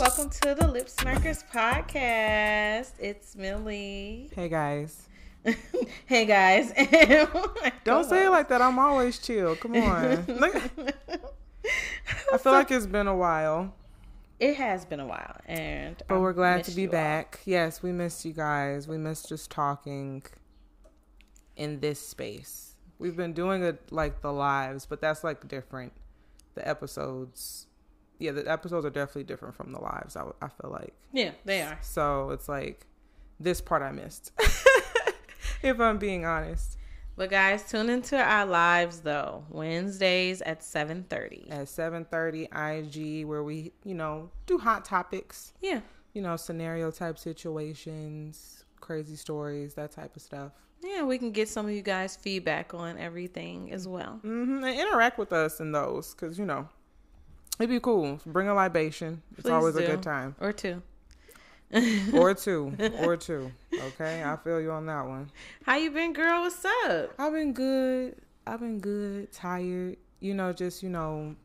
welcome to the Lipsmackers podcast. It's Millie. Hey guys. hey guys. Don't say it like that. I'm always chill. Come on. I feel like it's been a while. It has been a while, and but I we're glad to be you all. back. Yes, we missed you guys. We missed just talking in this space. We've been doing it like the lives, but that's like different. The episodes, yeah, the episodes are definitely different from the lives. I, I feel like Yeah, they are. so. It's like this part I missed. if I'm being honest. But guys, tune into our lives though Wednesdays at seven thirty. at 7:30 IG where we, you know, do hot topics, Yeah, you know, scenario type situations, crazy stories, that type of stuff. yeah, we can get some of you guys feedback on everything as well. Mm-hmm. And interact with us in those cuz you know, it'd be cool. Bring a libation. It's Please always a good time. Or two. Or two, or two. Okay? I feel you on that one. How you been, girl? What's up? I've been good. I've been good, tired, you know, just, you know,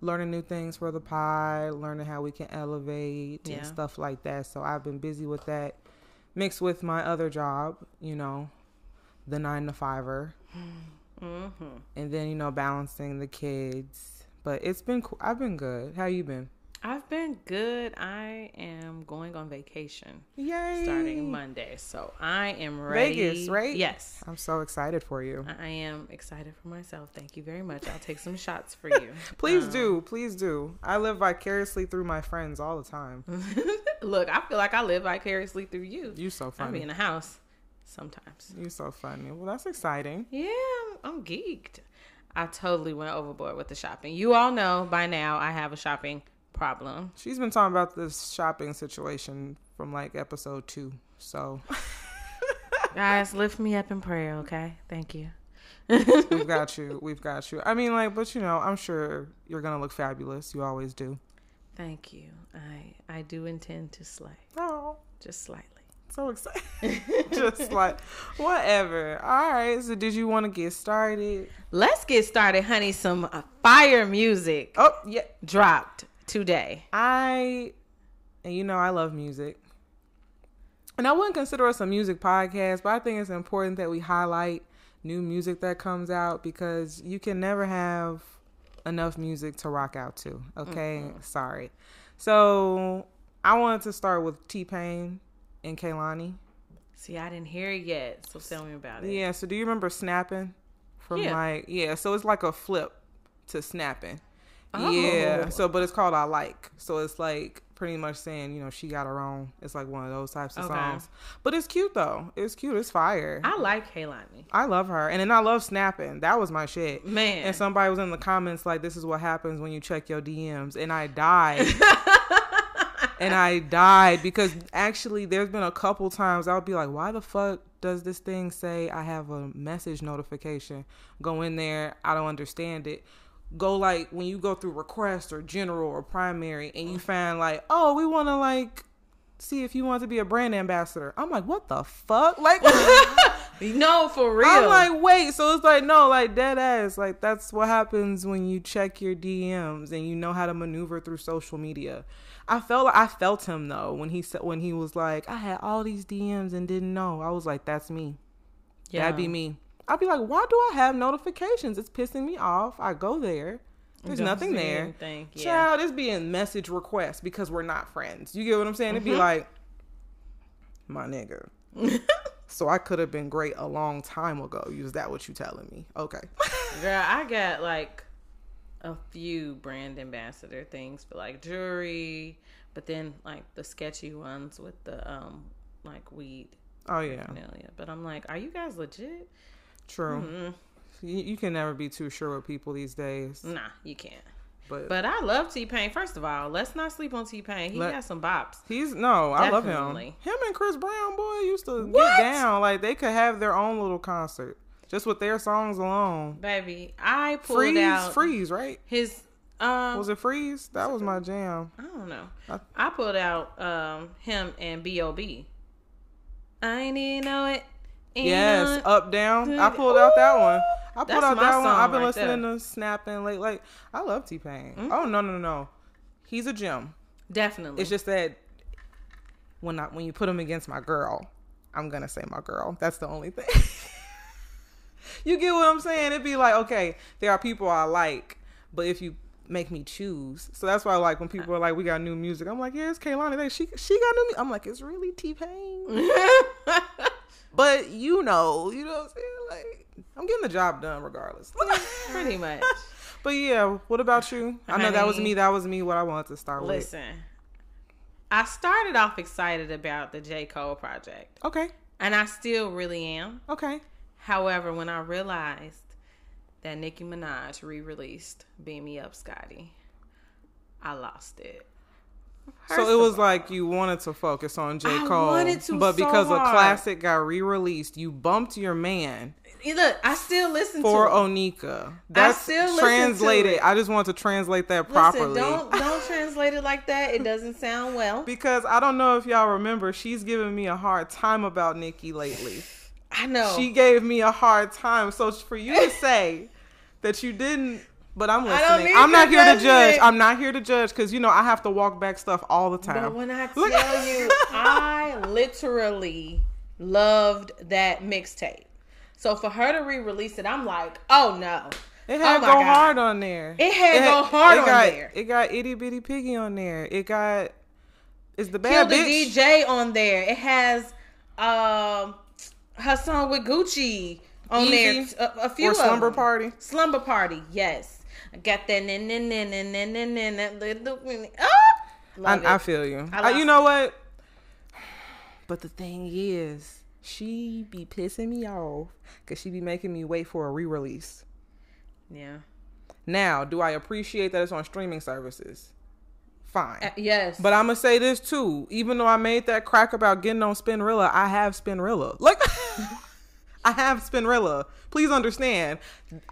learning new things for the pod, learning how we can elevate Yeah. and stuff like that. So I've been busy with that, mixed with my other job, you know, the nine to fiver, Mm-hmm. and then you know balancing the kids. But it's been cool. I've been good. How you been? I've been good. I am going on vacation Yay! starting Monday, so I am ready. Vegas, right? Yes. I'm so excited for you. I am excited for myself. Thank you very much. I'll take some shots for you. Please Um, do, please do. I live vicariously through my friends all the time. Look, I feel like I live vicariously through you. You so funny. I be in the house sometimes. You so funny. Well, that's exciting. Yeah, I'm, I'm geeked. I totally went overboard with the shopping. You all know by now I have a shopping problem. She's been talking about this shopping situation from like episode two. So Guys, lift me up in prayer, okay? Thank you. we've got you. We've got you. I mean, like, but you know, I'm sure you're gonna look fabulous. You always do. Thank you. I I do intend to slay, Oh, just slightly. So excited. Just like whatever. All right. So, did you want to get started? Let's get started, honey. Some fire music Oh, yeah. dropped today. I, and you know, I love music. And I wouldn't consider us a music podcast, but I think it's important that we highlight new music that comes out because you can never have enough music to rock out to. Okay? Sorry. So I wanted to start with T Pain and Kehlani. See, I didn't hear it yet, so tell me about it. Yeah, so do you remember snapping? From Yeah. like yeah, so it's like a flip to snapping. Oh. Yeah. So but it's called I Like. So it's like pretty much saying, you know, she got her own. It's like one of those types of Okay. songs. But it's cute though. It's cute. It's fire. I, like Kehlani. I love her. And then I love snapping. That was my shit. Man. And somebody was in the comments like, this is what happens when you check your DMs. And I died. and I died because actually there's been a couple times I'll be like, why the fuck does this thing say I have a message notification? Go in there, I don't understand it. Go like when you go through request or general or primary and you find like, oh, we want to like see if you want to be a brand ambassador. I'm like, what the fuck? Like no, for real. I'm like, wait, so it's like no, like dead ass. Like that's what happens when you check your DMs and you know how to maneuver through social media. I felt I felt him though when he said when he was like, I had all these DMs and didn't know. I was like, that's me. yeah. That'd be me. I'd be like, why do I have notifications? It's pissing me off. I go there. There's Don't nothing there. anything. Yeah. Child, it's being message requests because we're not friends. You get what I'm saying? It'd be Mm-hmm. like, my nigga. so I could have been great a long time ago. Is that what you telling me? Okay. Girl, I got like a few brand ambassador things for like jewelry, but then like the sketchy ones with the um like weed oh yeah. But I'm like, are you guys legit? true. Mm-hmm. You, you can never be too sure with people these days. Nah, you can't. But, But I love T Pain. First of all, let's not sleep on T Pain. He Let- got some bops. he's no, I love him. Him and Chris Brown, boy, used to What? get down. Like they could have their own little concert just with their songs alone. Baby, I pulled Freeze, out freeze, right? his um Was it freeze? That was my jam. I don't know. I- I pulled out um him and B.O.B. I ain't even know it. Ain't Yes, up down. I pulled out that one. I pulled out that one. I've been right listening there. to snapping late. Like I love T Pain. Oh no no no no, he's a gem. Definitely. It's just that when I when you put him against my girl, I'm gonna say my girl. That's the only thing. you get what I'm saying? It'd be like, okay, there are people I like, but if you make me choose, so that's why like when people are like, we got new music, I'm like, yeah, it's Kehlani. They she she got new. music. I'm like, it's really T Pain. but you know, you know what I'm saying? Like, I'm getting the job done regardless. Pretty much. But yeah, what about you? I know that was me. That was me. What I wanted to start with. Listen, I started off excited about the J. Cole project, Okay. and I still really am. Okay. However, when I realized that Nicki Minaj re released Beam Me Up, Scotty, I lost it. So it was all- like you wanted to focus on J. I Cole, wanted to but so because a classic got re-released, you bumped your man Look, I still listen for to it. Onika. That's still listen to translated. it. I just want to translate that Listen, properly. don't don't translate it like that. It doesn't sound well. because I don't know if y'all remember, she's giving me a hard time about Nicki lately. I know. She gave me a hard time. So for you to say that you didn't, but I'm listening. I'm not here to judge. I'm not here to judge because you know I have to walk back stuff all the time. But when I Look- tell you, I literally loved that mixtape. So for her to re-release it, I'm like, oh no. It had oh go God. hard on there. It had Go Hard it on got, there. It got itty bitty piggy on there. It got it's the bad Kill bad the bitch. DJ on there. It has um her song with Gucci on Easy there. A, a few or slumber party. Slumber Party, yes. I got that nin nin nin nin nin nin nin that little ah! I, I feel you. I you know what? But the thing is, she be pissing me off because she be making me wait for a re-release. Yeah. Now, do I appreciate that it's on streaming services? Fine. Uh, yes. But I'm gonna say this too. Even though I made that crack about getting on Spinrilla, I have Spinrilla. Like, I have Spinrilla. Please understand,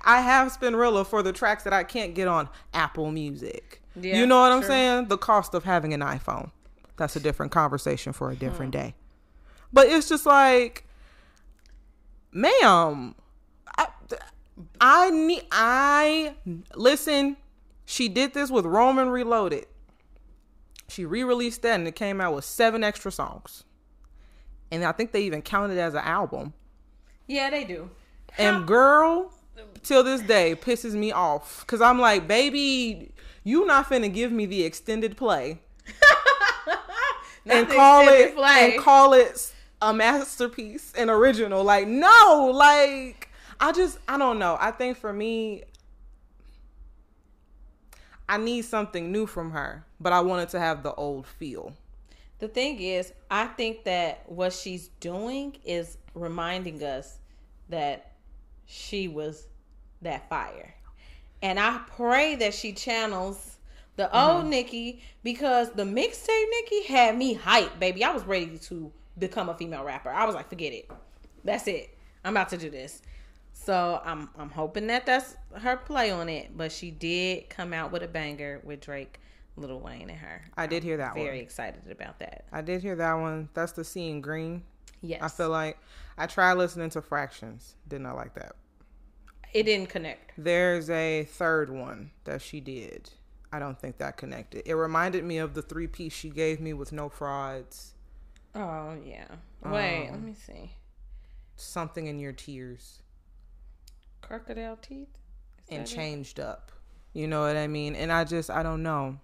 I have Spinrilla for the tracks that I can't get on Apple Music. Yeah, you know what I'm true. saying? The cost of having an iPhone. That's a different conversation for a different day. But it's just like, ma'am, I, I need. I listen. She did this with Roman Reloaded. She re-released that and it came out with seven extra songs. And I think they even counted it as an album. yeah, they do. And girl, till this day, pisses me off. Cause I'm like, baby, you not finna give me the extended play and call it play. and call it a masterpiece and original. Like, no, like I just I don't know. I think for me, I need something new from her, but I wanted to have the old feel. The thing is, I think that what she's doing is reminding us that she was that fire. And I pray that she channels the old mm-hmm. Nicki because the mixtape Nicki had me hyped, baby. I was ready to become a female rapper. I was like, forget it. That's it. I'm about to do this. So I'm I'm hoping that that's her play on it. But she did come out with a banger with Drake, Lil Wayne, and her. I did hear that one. Very excited about that. I did hear that one. That's the Seeing Green. Yes. I feel like I tried listening to Fractions. Did not like that. it didn't connect. There's a third one that she did. I don't think that connected. It reminded me of the three piece she gave me with no frauds. Oh yeah. Wait, Um, let me see. Something in your tears. Crocodile teeth. Is and that it? changed up. You know what I mean? And I just I don't know.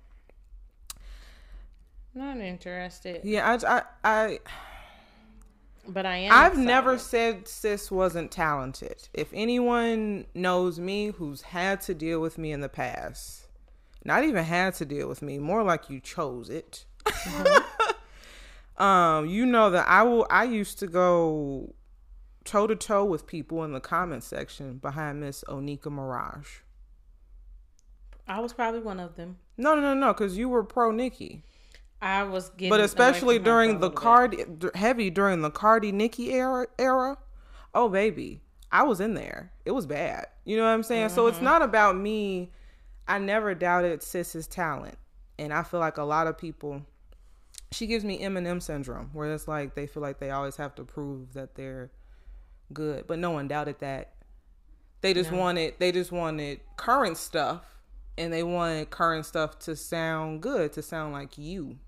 Not interested. Yeah, I I, I But I am. I've excited. never said sis wasn't talented. If anyone knows me who's had to deal with me in the past, not even had to deal with me, more like you chose it. um, you know that I will I used to go toe to toe with people in the comment section behind Miss Onika Maraj. I was probably one of them. No, no, no, no, because you were pro Nicki. I was getting, But especially during the. Cardi heavy during the Cardi Nicki era era. Oh baby, I was in there. It was bad. You know what I'm saying? So it's Mm-hmm. not about me. I never doubted Sis's talent, and I feel like a lot of people. She gives me Eminem syndrome, where it's like they feel like they always have to prove that they're good, but no one doubted that. They just wanted they just wanted current stuff and they wanted current stuff to sound good, to sound like you.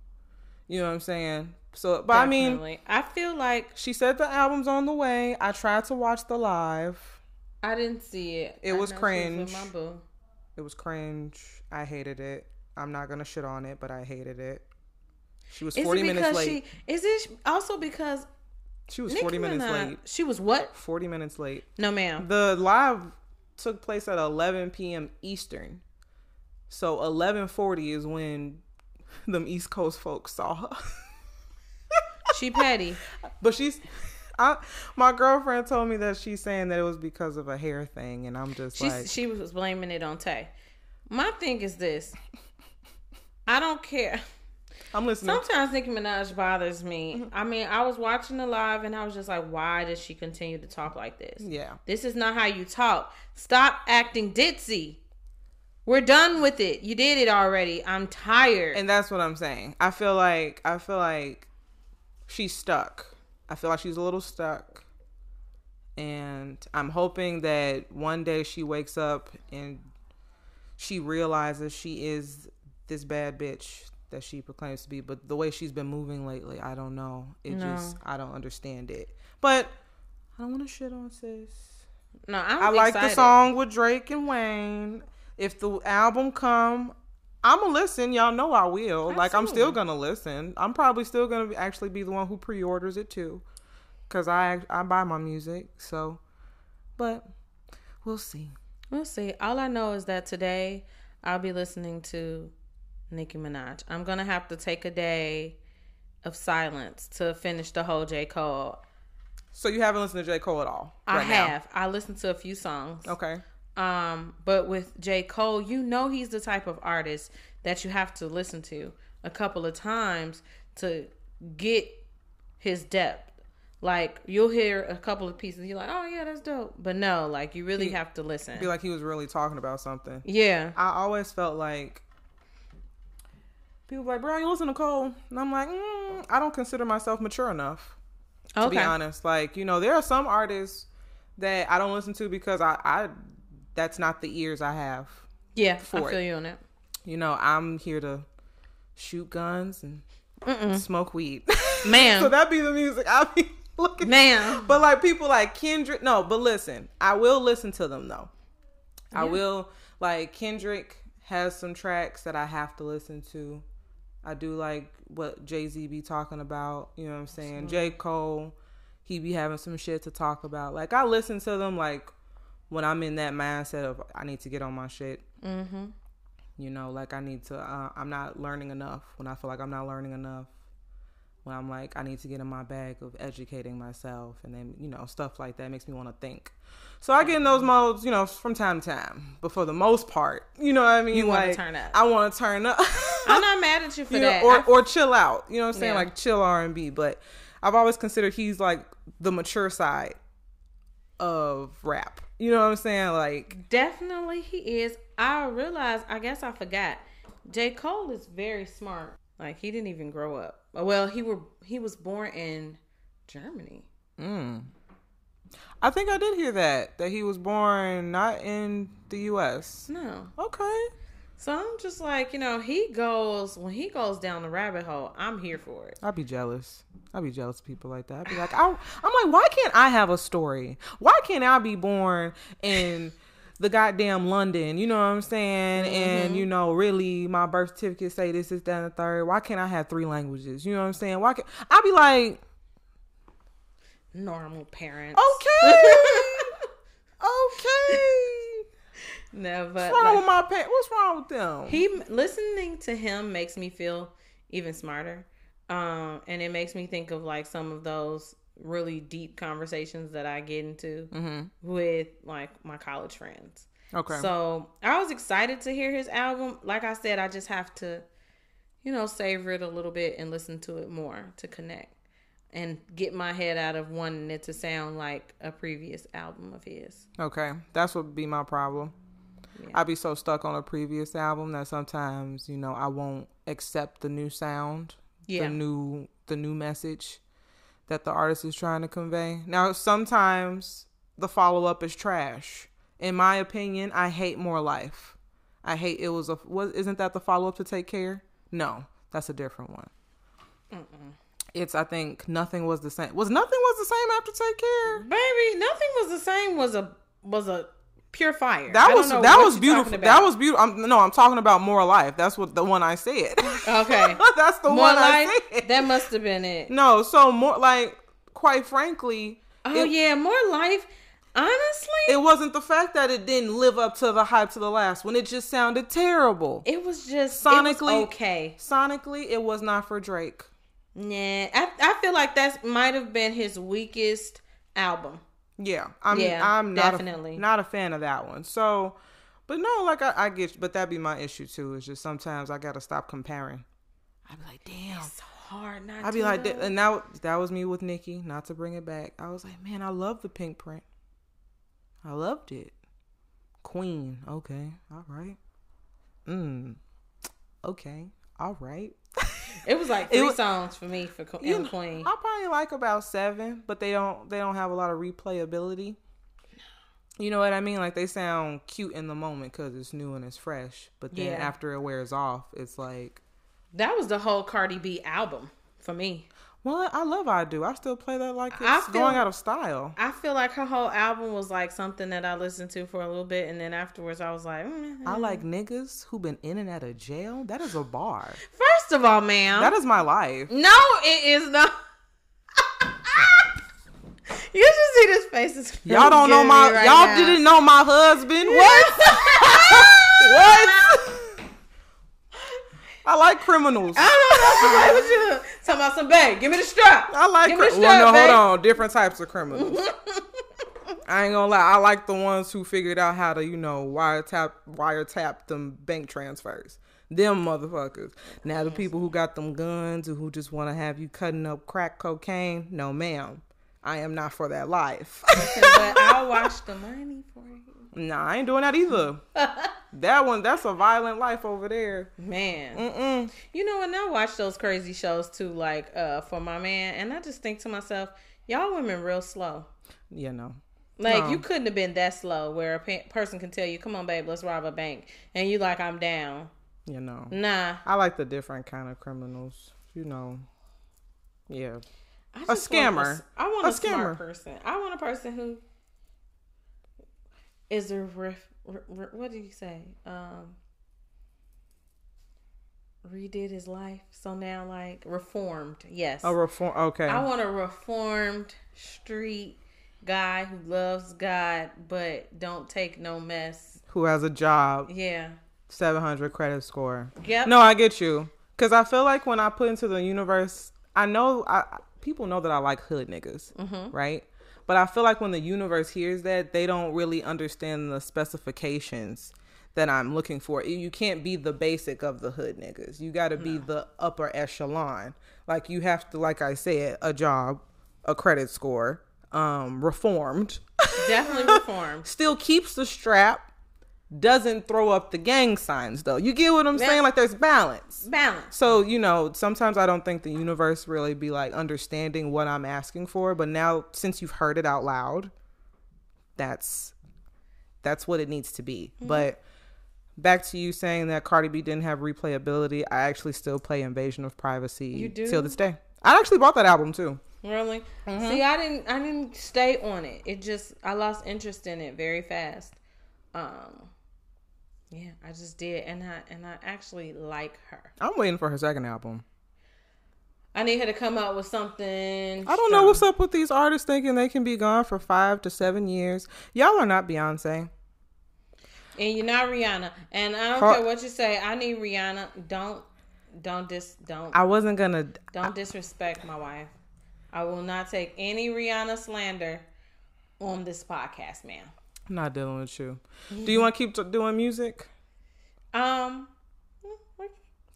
You know what I'm saying? So, but I mean, I feel like she said the album's on the way. I tried to watch the live. I didn't see it. It I was know she with cringe. It was cringe. I hated it. I'm not gonna shit on it, but I hated it. She was Is 40 it minutes late. she? Is it also because She, was Nicki 40 minutes Minaj- late. She was what? 40 minutes late. No, ma'am. The live took place at 11 p.m. Eastern. So 11:40 is when them East Coast folks saw her. She petty. but she's I, my girlfriend told me that she's saying that it was because of a hair thing and I'm just She like she was blaming it on Tay. My thing is this. I don't care. I'm listening. Sometimes Nicki Minaj bothers Mm-hmm. me. I mean, I was watching the live and I was just like, why does she continue to talk like this? Yeah. This is not how you talk. Stop acting ditzy. We're done with it. You did it already. I'm tired. And that's what I'm saying. I feel like I feel like she's stuck. I feel like she's a little stuck. And I'm hoping that one day she wakes up and she realizes she is this bad bitch that she proclaims to be. But the way she's been moving lately, I don't know. It No. just I don't understand it. But I don't want to shit on sis. no, I'm I like the song with Drake and Wayne. If the album come, I'ma listen. Y'all know I will. Like I'm still gonna listen. I'm probably still gonna actually be the one who pre-orders it too, cause I I buy my music. So, but we'll see. We'll see. All I know is that today I'll be listening to Nicki Minaj. I'm gonna have to take a day of silence to finish the whole J. Cole. So you haven't listened to J Cole at all? I right now? have. I listened to a few songs. Okay. Um, but with J. Cole, you know he's the type of artist that you have to listen to a couple of times to get his depth. Like you'll hear a couple of pieces, you're like, oh yeah, that's dope. But no, like you really have to listen. Feel like he was really talking about something. yeah. I always felt like people were like, bro, you listen to Cole, and I'm like, mm, I don't consider myself mature enough. to Okay. be honest. Like, you know, there are some artists that I don't listen to because I, I that's not the ears I have. Yeah, I feel it. you on that. You know, I'm here to shoot guns and smoke weed. man. so that'd be the music I be looking man. But like people like Kendrick, no, but listen, I will listen to them though. I will like Kendrick has some tracks that I have to listen to. I do like what Jay Z be talking about. You know what I'm saying? J Cole, he be having some shit to talk about. Like I listen to them like when I'm in that mindset of I need to get on my shit. Mm-hmm. You know, like I need to. Uh, I'm not learning enough. When I feel like I'm not learning enough. When I'm like I need to get in my bag of educating myself, and then you know stuff like that makes me want to think. So I get in those modes, you know, from time to time. But for the most part, you know what I mean. You wanna like, turn up. I want to turn up. I'm not mad at you for you know, that. or I- or chill out. You know what I'm saying? Yeah. Like chill R and B. But I've always considered he's like the mature side of rap. You know what I'm saying? Like Definitely he is. I realized, I guess I forgot. J. Cole is very smart. Like he didn't even grow up. Well, he were he was born in Germany. Mm. I think I did hear that that he was born not in the U.S. No. Okay. So I'm just like, you know, he goes when he goes down the rabbit hole, I'm here for it. I'd be jealous. I'd be jealous of people like that. I'd be like, I, I'm like, why can't I have a story? Why can't I be born in the goddamn London? You know what I'm saying? And mm-hmm. you know, really, my birth certificate say this, is that, and the third. Why can't I have three languages? You know what I'm saying? Why can't I'd be like, Normal parents. okay, okay. No, but What's wrong like, with my parents? What's wrong with them? he listening to him makes me feel even smarter. Um, and it makes me think of like some of those really deep conversations that I get into with like my college friends. okay. So I was excited to hear his album. Like I said, I just have to, you know, savor it a little bit and listen to it more to connect and get my head out of wanting it to sound like a previous album of his. Okay, that's what would be my problem. Yeah. I'd be so stuck on a previous album that sometimes, you know, I won't accept the new sound, Yeah. the new the new message that the artist is trying to convey. Now, sometimes the follow up is trash. In my opinion, I hate more life. I hate it was a was isn't that the follow up to Take Care? No, that's a different one. It's I think nothing was the same. Was nothing was the same after Take Care? Baby, nothing was the same. Was a was a pure fire. That was that was beautiful. That was beautiful. I'm, no, I'm talking about more life. That's what the one I said. okay. that's the More one life. I said. That must have been it. no, so more like quite frankly, Oh it, yeah, more life. Honestly, it wasn't the fact that it didn't live up to the hype to the last one. It just sounded terrible. it was just Sonically- Sonically okay. Sonically, it was not for Drake. Nah, I I feel like that might have been his weakest album. Yeah, I'm. Yeah, I'm not definitely. A, not a fan of that one. So, but no, like I, I get, but that'd be my issue too. Is just sometimes I gotta stop comparing. I'd be like, damn. It's so hard not. I'd be like, though. and that that was me with Nicki. Not to bring it back, I was like, man, I love the Pinkprint. I loved it. Queen, okay, all right. Mm, okay, all right. it was like it three was- songs for me for You know, Queen. I probably like about seven, but they don't they don't have a lot of replayability. You know what I mean? Like they sound cute in the moment because it's new and it's fresh, but then Yeah. after it wears off, it's like, That was the whole Cardi B album for me. Well, I love I do. I still play that like it's feel- going out of style. I feel like her whole album was like something that I listened to for a little bit, and then afterwards I was like, mm, I like niggas who been in and out of jail. That is a bar. First of all, ma'am, That is my life. no, it is not. you should see this face. is Y'all don't know my. Right y'all now. didn't know my husband. What? what? I like criminals. I don't know what play with you. Talking about some babe. Give me the strap. I like Give cri- the well, no, strap, hold babe. on. Different types of criminals. I ain't gonna lie. I like the ones who figured out how to, you know, wiretap wiretap them bank transfers. Them motherfuckers. Now the people who got them guns or who just want to have you cutting up crack cocaine, no, ma'am. I am not for that life. but I'll watch the money for you. Nah, I ain't doing that either. that one, that's a violent life over there. Man, Mm-mm. you know, and I watch those crazy shows too, like uh for my man, and I just think to myself, y'all women real slow. You know. Like No. you couldn't have been that slow, where a pe- person can tell you, "Come on, babe, let's rob a bank," and you like, "I'm down." You know. Nah, I like the different kind of criminals. You know. Yeah. I A just want scammer. I want A a, smart scammer. person. I want a person who is a re- what did you say? Um, redid his life, so now like reformed. Yes, A reform. Okay. I want a reformed street guy who loves God but don't take no mess. Who has a job? Yeah. 700 credit score. Yep. No, I get you. Cause I feel like when I put into the universe, I know I people know that I like hood niggas, right? But I feel like when the universe hears that, they don't really understand the specifications that I'm looking for. You can't be the basic of the hood niggas. You got to be the upper echelon. Like you have to, like I said, a job, a credit score, um, reformed, Definitely reformed. still keeps the strap, doesn't throw up the gang signs though. You get what I'm saying? Like there's balance. Balance. So, you know, sometimes I don't think the universe really be like understanding what I'm asking for, but now since you've heard it out loud, that's that's what it needs to be. Mm-hmm. But back to you saying that Cardi B didn't have replayability, I actually still play Invasion of Privacy You do? till this day. I actually bought that album too. Really? Mm-hmm. See, I didn't. I didn't stay on it. It just I lost interest in it very fast. Um, yeah, I just did, and I and I actually like her. I'm waiting for her second album. I need her to come out with something. I don't know what's up with these artists thinking they can be gone for five to seven years. Y'all are not Beyonce. And you're not Rihanna, and I don't Her- care what you say. I need Rihanna. Don't, don't dis, don't, I wasn't gonna. don't disrespect my wife. I will not take any Rihanna slander on this podcast, ma'am. I'm not dealing with you. Do you want to keep t- doing music? Um,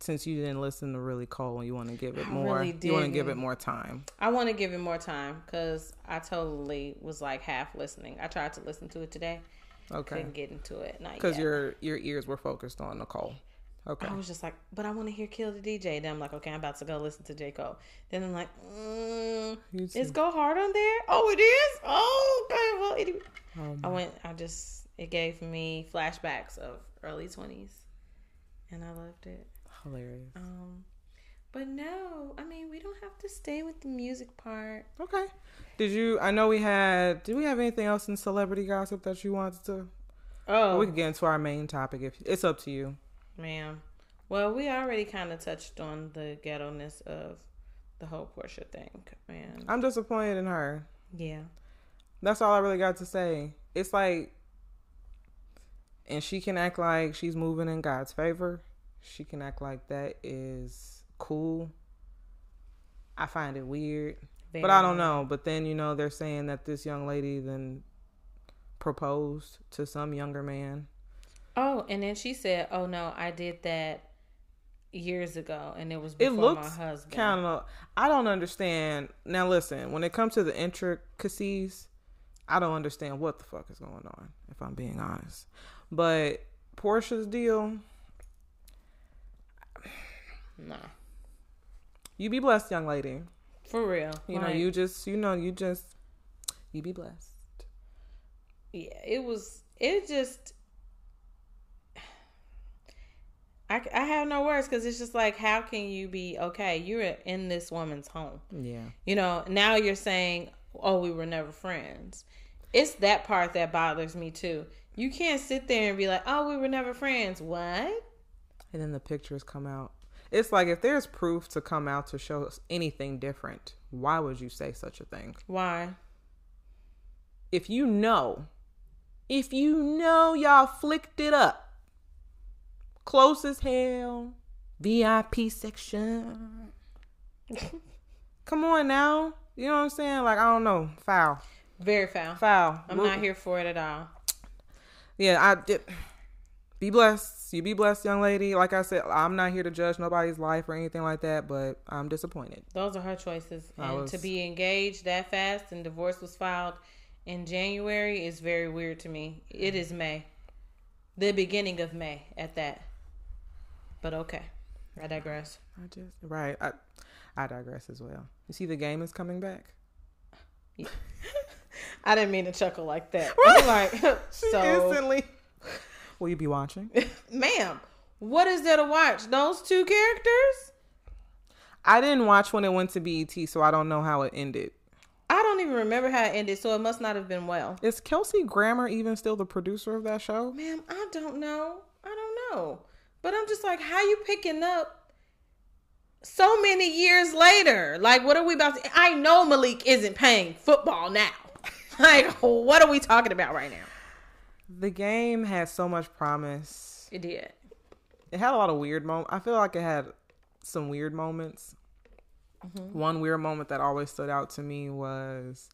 Since you didn't listen to really Cole, you want to give it more. really you want to give it more time. I want to give it more time because I totally was like half listening. I tried to listen to it today, Okay. couldn't get into it. Not Because your your ears were focused on Nicole. Okay. I was just like, but I want to hear Kill the DJ. Then I'm like, okay, I'm about to go listen to J Cole. Then I'm like, mm, is. Go Hard on there? Oh, it is. Oh, okay. Well. Um, I went. I just It gave me flashbacks of early twenties, and I loved it. Hilarious. Um, but no, I mean we don't have to stay with the music part. Okay. Did you? I know we had. Did we have anything else in celebrity gossip that you wanted to? Oh, We could get into our main topic if it's up to you. Ma'am. Well, we already kind of touched on the ghetto ness of the whole Porsha thing, man. I'm disappointed in her. Yeah, That's all I really got to say. It's like, and she can act like she's moving in God's favor. She can act like that is cool. I find it weird, but I don't know. But then you know they're saying that this young lady then proposed to some younger man. Oh, and then she said, "Oh no, I did that years ago, and it was It before looks my husband." kind of. I don't understand. Now listen, when it comes to the intricacies, I don't understand what the fuck is going on. If I'm being honest, but Porsha's deal. Nah, You be blessed, young lady. for real. You know, you just, you know, you just, you be blessed. yeah, it was. It just. I, I have no words because it's just like, how can you be okay? You're in this woman's home. Yeah. You know, now you're saying, oh, we were never friends. It's that part that bothers me too. You can't sit there and be like, oh, we were never friends. What? And then the pictures come out. It's like if there's proof to come out to show us anything different, why would you say such a thing? Why? If you know, if you know y'all flicked it up, close as hell, VIP section. Come on now. You know what I'm saying? Like, I don't know. Foul. Very foul. Foul. I'm not here for it at all. Yeah, I did. Be blessed. You be blessed, young lady. Like I said, I'm not here to judge nobody's life or anything like that, but I'm disappointed. Those are her choices. I And was- to be engaged that fast and divorce was filed in January is very weird to me. It is May. The beginning of May at that. But okay. I digress. I just right. I I digress as well. You see, the game is coming back. I didn't mean to chuckle like that. I'm like, so, Instantly. Will you be watching? ma'am, what is there to watch? Those two characters? I didn't watch when it went to BET, so I don't know how it ended. I don't even remember how it ended, so it must not have been well. Is Kelsey Grammer even still the producer of that show? Ma'am, I don't know. I don't know. But I'm just like, how you picking up so many years later? Like, what are we about to? I know Malik isn't paying football now. like, what are we talking about right now? The game had so much promise. It did. It had a lot of weird moments. I feel like it had some weird moments. Mm-hmm. One weird moment that always stood out to me was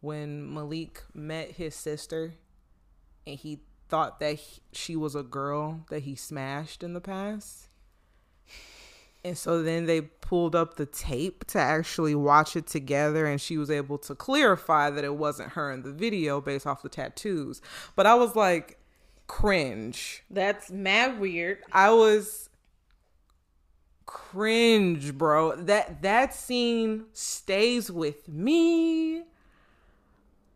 when Malik met his sister and he thought that he- she was a girl that he smashed in the past. And so then they pulled up the tape to actually watch it together, and she was able to clarify that it wasn't her in the video based off the tattoos. But I was like, cringe. That's mad weird. I was cringe, bro. That that scene stays with me.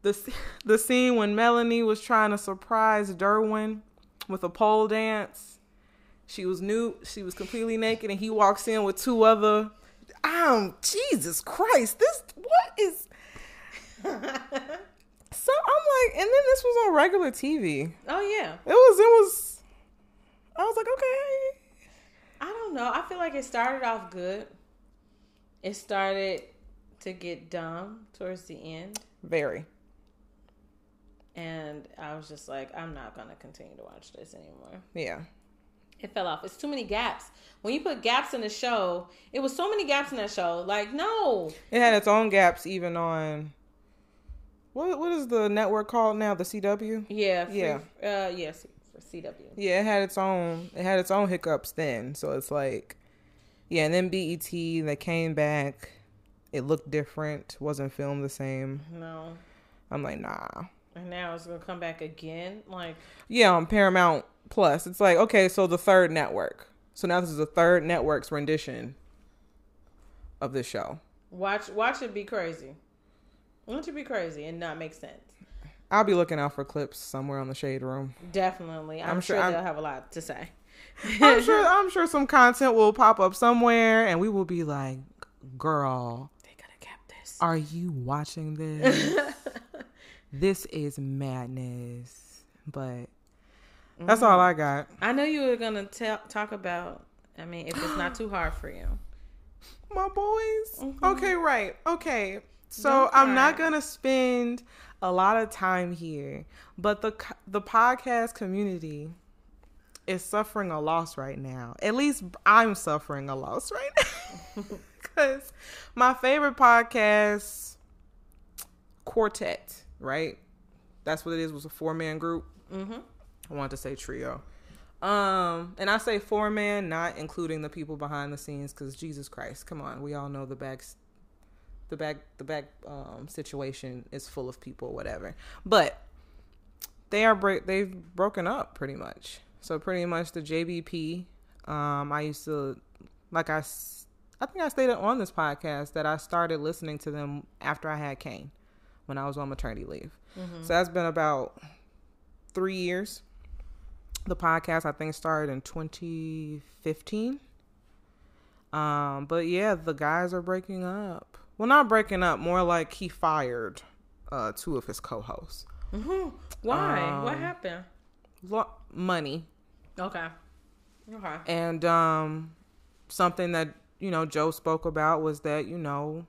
The the scene when Melanie was trying to surprise Derwin with a pole dance. She was new. She was completely naked, and he walks in with two other. Um, Jesus Christ! This what is? So I'm like, and then this was on regular TV. Oh yeah. It was. It was. I was like, okay. I don't know. I feel like it started off good. It started to get dumb towards the end. Very. And I was just like, I'm not to continue to watch this anymore. Yeah. It fell off. It's too many gaps. When you put gaps in the show, it was so many gaps in that show. Like, no. It had its own gaps even on what what is the network called now? The CW? Yeah. Free, Yeah. Uh, yes, for CW. Yeah, it had its own it had its own hiccups then. So it's like yeah, and then BET they came back. It looked different, wasn't filmed the same. No. I'm like, nah. And now it's going to come back again. Like, Yeah, on Paramount Plus. It's like, okay, so the third network. So now this is the third network's rendition of this show. watch watch it be crazy. Watch it be crazy and not make sense. I'll be looking out for clips somewhere on the shade room. Definitely. I'm, I'm sure, sure I'm- they'll have a lot to say. I'm sure I'm sure some content will pop up somewhere and we will be like, girl, They could have kept this. are you watching this? this is madness. But that's all I got. I know you were gonna tell talk about. I mean, if it's not too hard for you. My boys. Mhm. Okay, right. Okay. So Don't I'm not gonna spend a lot of time here, but the the podcast community is suffering a loss right now. At least I'm suffering a loss right now because my favorite podcast quartet, right? That's what it is. Was a four man group. Mm-hmm. I wanted to say trio. Um, and I say four man, not including the people behind the scenes, because Jesus Christ, come on, we all know the back, the back, the back um, situation is full of people, whatever. But they are break, they've broken up pretty much. So pretty much the JBP. Um, I used to, like I, I think I stated on this podcast that I started listening to them after I had Kane, when I was on maternity leave. So that's been about three years. The podcast I think started in 2015. Um, but yeah, the guys are breaking up. Well, not breaking up, more like he fired uh, two of his co-hosts. Mm-hmm. Why? what Um, happened? Lo- money Okay. Okay. and um, something that you know Joe spoke about was that you know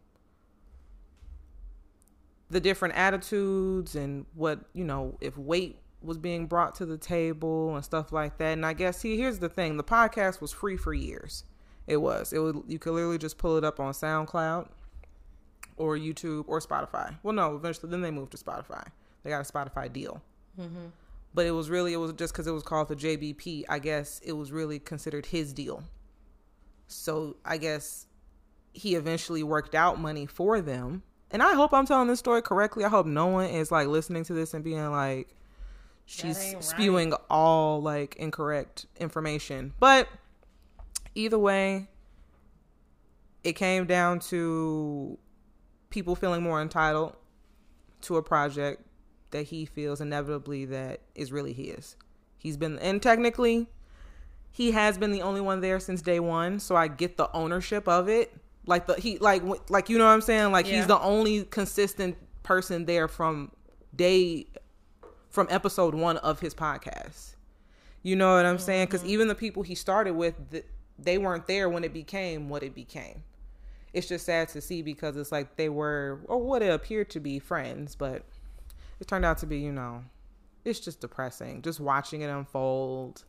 the different attitudes and what you know if weight was being brought to the table and stuff like that. And I guess see here's the thing: the podcast was free for years. It was. It would you could literally just pull it up on SoundCloud or YouTube or Spotify. Well, no, eventually then they moved to Spotify. They got a Spotify deal. Mm-hmm. But it was really it was just because it was called the JBP. I guess it was really considered his deal. So I guess he eventually worked out money for them. And I hope I'm telling this story correctly. I hope no one is like listening to this and being like, she's ain't right. spewing all like incorrect information. But either way, it came down to people feeling more entitled to a project that he feels inevitably that is really his. He's been and technically he has been the only one there since day 1, so I get the ownership of it. Like the he like like you know what I'm saying? Like Yeah. he's the only consistent person there from day from episode 1 of his podcast. You know what I'm saying? Cuz mm-hmm. even the people he started with they weren't there when it became what it became. It's just sad to see because it's like they were or what it appeared to be friends, but it turned out to be, you know, it's just depressing just watching it unfold.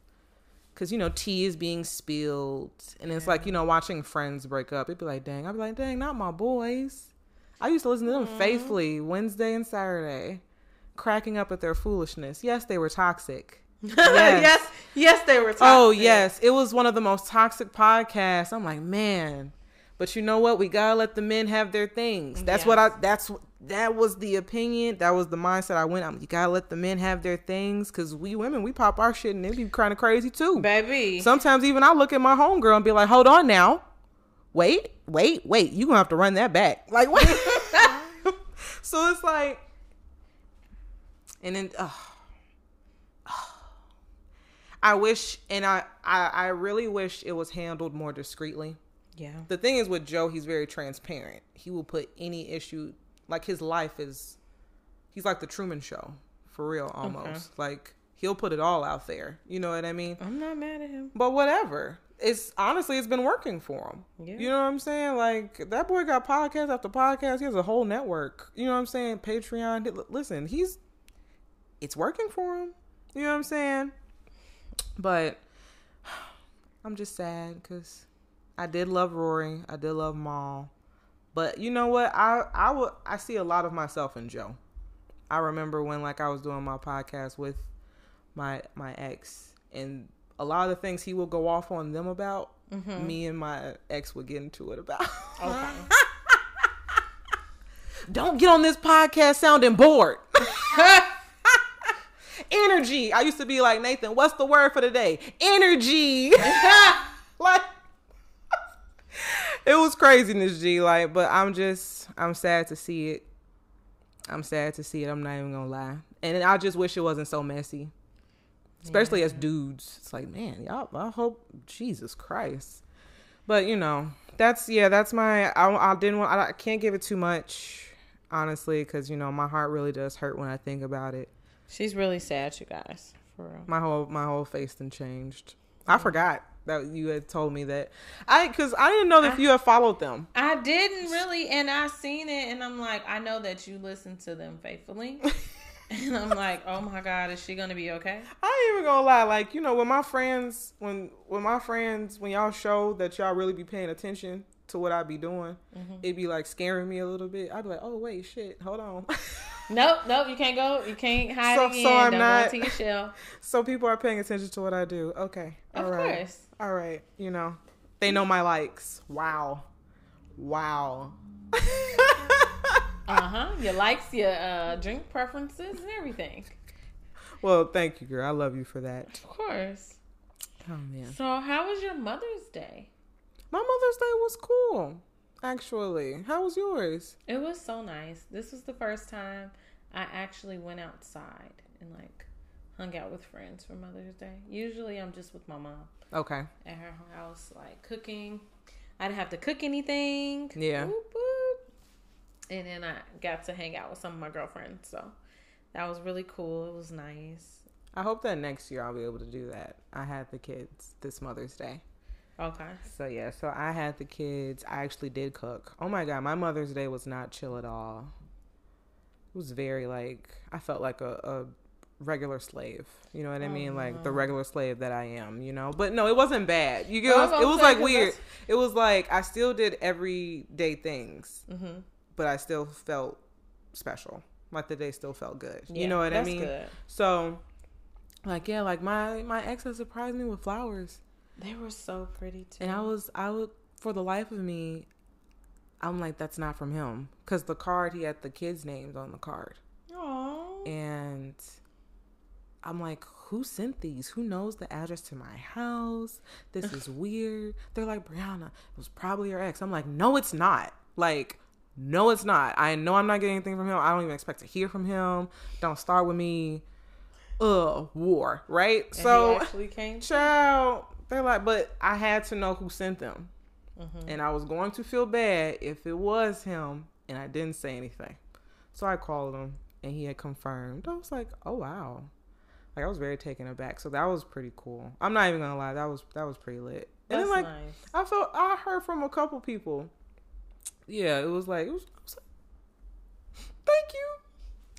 Cause you know tea is being spilled, and it's like you know watching friends break up. It'd be like, dang, I'd be like, dang, not my boys. I used to listen to them mm-hmm. faithfully Wednesday and Saturday, cracking up at their foolishness. Yes, they were toxic. yes. yes, they were. Oh, toxic. Oh yes, it was one of the most toxic podcasts. I'm like, man, but you know what? We gotta let the men have their things. That's what I. That's that was the opinion. That was the mindset I went. I'm, you gotta let the men have their things because we women we pop our shit and it be kind of crazy too. baby. Sometimes even I look at my homegirl and be like, hold on now, wait, wait, wait. You gonna have to run that back. Like what? so it's like, and then. Uh, I wish, and I, I, I really wish it was handled more discreetly. Yeah. The thing is with Joe, he's very transparent. He will put any issue, like his life is, he's like the Truman Show, for real, almost. Like he'll put it all out there. You know what I mean? I'm not mad at him. But whatever. It's honestly, it's been working for him. Yeah. You know what I'm saying? Like that boy got podcast after podcast. He has a whole network. You know what I'm saying? Patreon. Li- Listen, he's, it's working for him. You know what I'm saying? But I'm just sad because I did love Rory. I did love Mal. But you know what? I I would I see a lot of myself in Joe. I remember when like I was doing my podcast with my my ex and a lot of the things he would go off on them about, mm-hmm. me and my ex would get into it about. Okay. Don't get on this podcast sounding bored. Energy. I used to be like, Nathan, what's the word for today? Energy. like it was craziness, G. Like, but I'm just I'm sad to see it. I'm sad to see it. I'm not even gonna lie. and I just wish it wasn't so messy, especially as dudes. It's like, man, y'all. I hope Jesus Christ. But you know, that's yeah, that's my. I, I didn't want. I, I can't give it too much, honestly, because you know my heart really does hurt when I think about it. She's really sad, you guys. For real. My whole my whole face then changed. I forgot that you had told me that I because I didn't know if I- you had followed them. I didn't really, and I seen it, and I'm like, I know that you listen to them faithfully, and I'm like, oh my god, is she gonna be okay? I ain't even gonna lie. Like you know, when my friends, when when my friends, when y'all show that y'all really be paying attention to what I be doing, Mm-hmm. it be like scaring me a little bit. I'd be like, oh wait, shit, hold on. Nope, nope, you can't go, you can't hide So- again. so I'm Don't not- go into your shell. so people are paying attention to what I do. Okay, Of all right, course. all right. You know, they know my likes. Wow, wow. Uh huh. Your likes, your uh, drink preferences, and everything. well, thank you, girl. I love you for that. Of course. Oh man. So, how was your Mother's Day? My Mother's Day was cool, actually. How was yours? It was so nice. This was the first time I actually went outside and like hung out with friends for Mother's Day. Usually, I'm just with my mom Okay. at her house, like cooking. I didn't have to cook anything. Yeah. Boop, boop. And then I got to hang out with some of my girlfriends. So that was really cool. It was nice. I hope that next year I'll be able to do that. I had the kids this Mother's Day. Okay. So yeah, so I had the kids. I actually did cook. Oh my god, my Mother's Day was not chill at all. It was very like I felt like a, a regular slave. You know what I Oh, mean? Like the regular slave that I am, you know? But no, it wasn't bad. You get was it was like weird. that's- It was like I still did everyday things, Mm-hmm. but I still felt special. Like the day still felt good. Yeah, you know what I mean? Good. So like yeah, like my my ex has surprised me with flowers. They were so pretty too. And I was, I would, for the life of me, I'm like, that's not from him. Because the card, he had the kids' names on the card. Aww. And I'm like, who sent these? Who knows the address to my house? This is weird. They're like, Brianna, it was probably your ex. I'm like, no, it's not. Like, no, it's not. I know I'm not getting anything from him. I don't even expect to hear from him. Don't start with me. Ugh, war, right? And so, he actually came. Child, they're like, but I had to know who sent them. Mhm. And I was going to feel bad if it was him and I didn't say anything. So I called him and he had confirmed. I was like, oh wow. Like I was very taken aback. So that was pretty cool. I'm not even gonna lie, that was that was pretty lit. And then like nice. I felt I heard from a couple people. Yeah, it was like it was, was like, thank you.